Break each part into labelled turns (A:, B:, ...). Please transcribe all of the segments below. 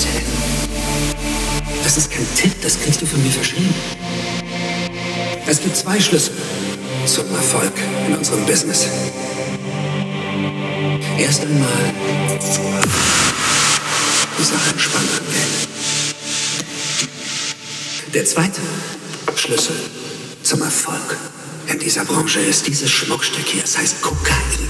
A: Scheiße. Das ist kein Tipp, das kriegst du von mir verschrieben. Es gibt zwei Schlüssel zum Erfolg in unserem Business. Erst einmal die Sache entspannt angehen. Der zweite Schlüssel zum Erfolg in dieser Branche ist dieses Schmuckstück hier. Es heißt Kokain.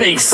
B: Bass